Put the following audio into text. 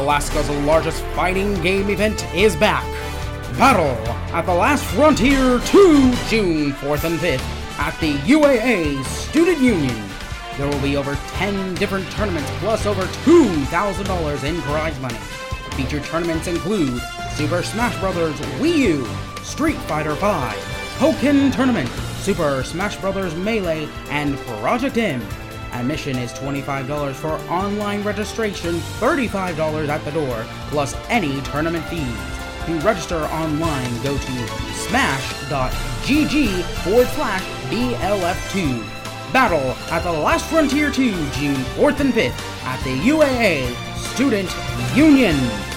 Alaska's largest fighting game event is back. Battle at the Last Frontier 2, June 4th and 5th at the UAA Student Union. There will be over 10 different tournaments plus over $2,000 in prize money. Featured tournaments include Super Smash Bros. Wii U, Street Fighter V, Pokken Tournament, Super Smash Bros. Melee, and Project M. Admission is $25 for online registration, $35 at the door, plus any tournament fees. To register online, go to smash.gg forward slash BLF2. Battle at the Last Frontier 2, June 4th and 5th at the UAA Student Union.